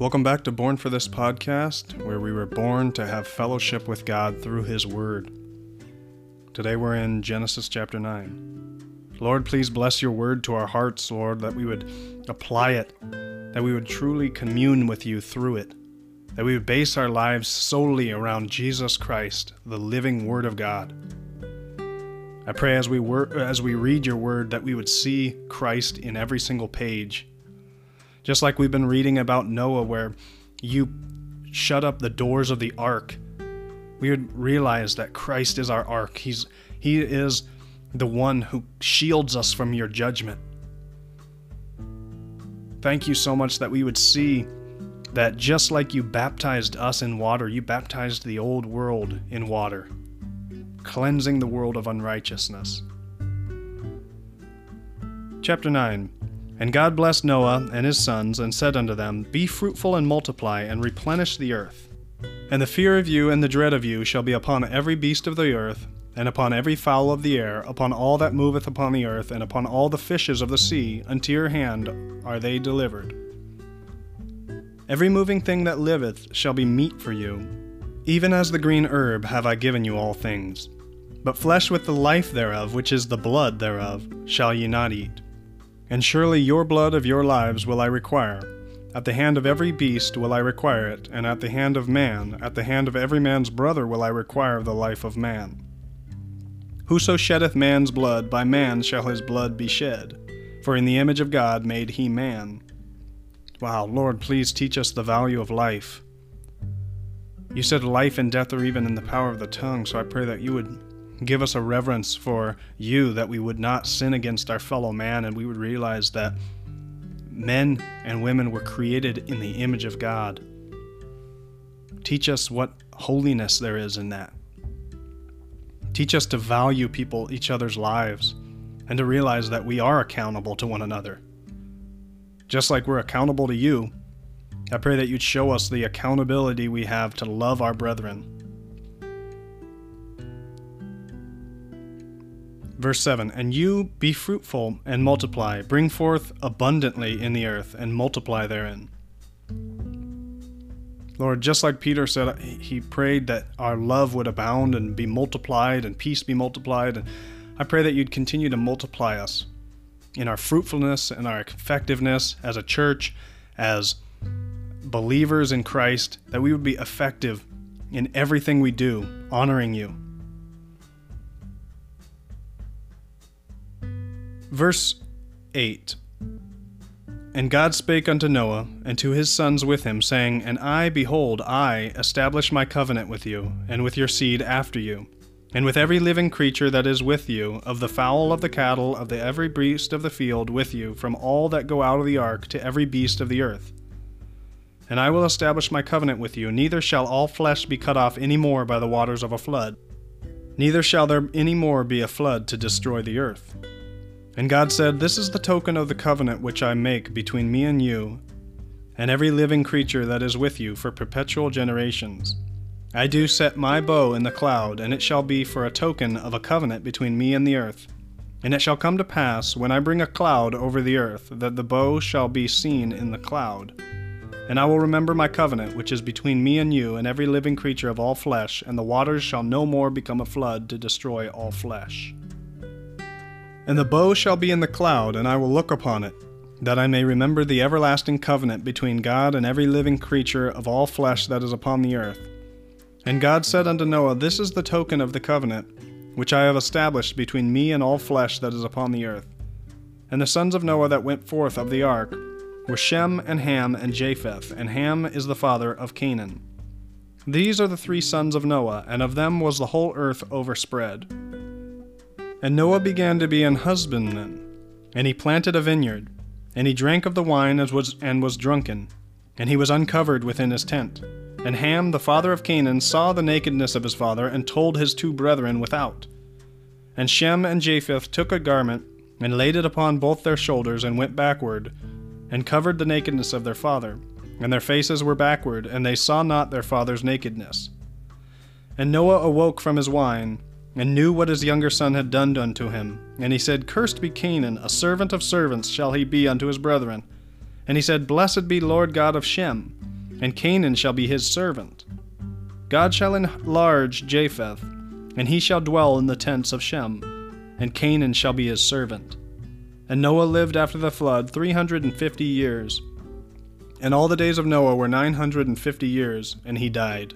Welcome back to Born for This podcast, where we were born to have fellowship with God through His Word. Today we're in Genesis chapter 9. Lord, please bless your word to our hearts, Lord, that we would apply it, that we would truly commune with you through it, that we would base our lives solely around Jesus Christ, the living Word of God. I pray as we wor- as we read your word that we would see Christ in every single page just like we've been reading about Noah, where you shut up the doors of the ark, we would realize that Christ is our ark. He's, he is the one who shields us from your judgment. Thank you so much that we would see that just like you baptized us in water, you baptized the old world in water, cleansing the world of unrighteousness. Chapter 9 and God blessed Noah and his sons, and said unto them, Be fruitful and multiply, and replenish the earth. And the fear of you and the dread of you shall be upon every beast of the earth, and upon every fowl of the air, upon all that moveth upon the earth, and upon all the fishes of the sea, unto your hand are they delivered. Every moving thing that liveth shall be meat for you. Even as the green herb have I given you all things. But flesh with the life thereof, which is the blood thereof, shall ye not eat. And surely your blood of your lives will I require. At the hand of every beast will I require it, and at the hand of man, at the hand of every man's brother will I require the life of man. Whoso sheddeth man's blood, by man shall his blood be shed. For in the image of God made he man. Wow, Lord, please teach us the value of life. You said life and death are even in the power of the tongue, so I pray that you would Give us a reverence for you that we would not sin against our fellow man and we would realize that men and women were created in the image of God. Teach us what holiness there is in that. Teach us to value people, each other's lives, and to realize that we are accountable to one another. Just like we're accountable to you, I pray that you'd show us the accountability we have to love our brethren Verse 7 And you be fruitful and multiply, bring forth abundantly in the earth, and multiply therein. Lord, just like Peter said, he prayed that our love would abound and be multiplied, and peace be multiplied. And I pray that you'd continue to multiply us in our fruitfulness and our effectiveness as a church, as believers in Christ, that we would be effective in everything we do, honoring you. Verse 8 And God spake unto Noah, and to his sons with him, saying, And I, behold, I establish my covenant with you, and with your seed after you, and with every living creature that is with you, of the fowl of the cattle, of the every beast of the field with you, from all that go out of the ark to every beast of the earth. And I will establish my covenant with you, neither shall all flesh be cut off any more by the waters of a flood, neither shall there any more be a flood to destroy the earth. And God said, This is the token of the covenant which I make between me and you, and every living creature that is with you for perpetual generations. I do set my bow in the cloud, and it shall be for a token of a covenant between me and the earth. And it shall come to pass, when I bring a cloud over the earth, that the bow shall be seen in the cloud. And I will remember my covenant, which is between me and you and every living creature of all flesh, and the waters shall no more become a flood to destroy all flesh. And the bow shall be in the cloud, and I will look upon it, that I may remember the everlasting covenant between God and every living creature of all flesh that is upon the earth. And God said unto Noah, This is the token of the covenant, which I have established between me and all flesh that is upon the earth. And the sons of Noah that went forth of the ark were Shem and Ham and Japheth, and Ham is the father of Canaan. These are the three sons of Noah, and of them was the whole earth overspread. And Noah began to be an husbandman, and he planted a vineyard, and he drank of the wine as was, and was drunken, and he was uncovered within his tent. And Ham, the father of Canaan, saw the nakedness of his father, and told his two brethren without. And Shem and Japheth took a garment, and laid it upon both their shoulders, and went backward, and covered the nakedness of their father. And their faces were backward, and they saw not their father's nakedness. And Noah awoke from his wine, and knew what his younger son had done unto him. And he said, Cursed be Canaan, a servant of servants shall he be unto his brethren. And he said, Blessed be Lord God of Shem, and Canaan shall be his servant. God shall enlarge Japheth, and he shall dwell in the tents of Shem, and Canaan shall be his servant. And Noah lived after the flood three hundred and fifty years. And all the days of Noah were nine hundred and fifty years, and he died.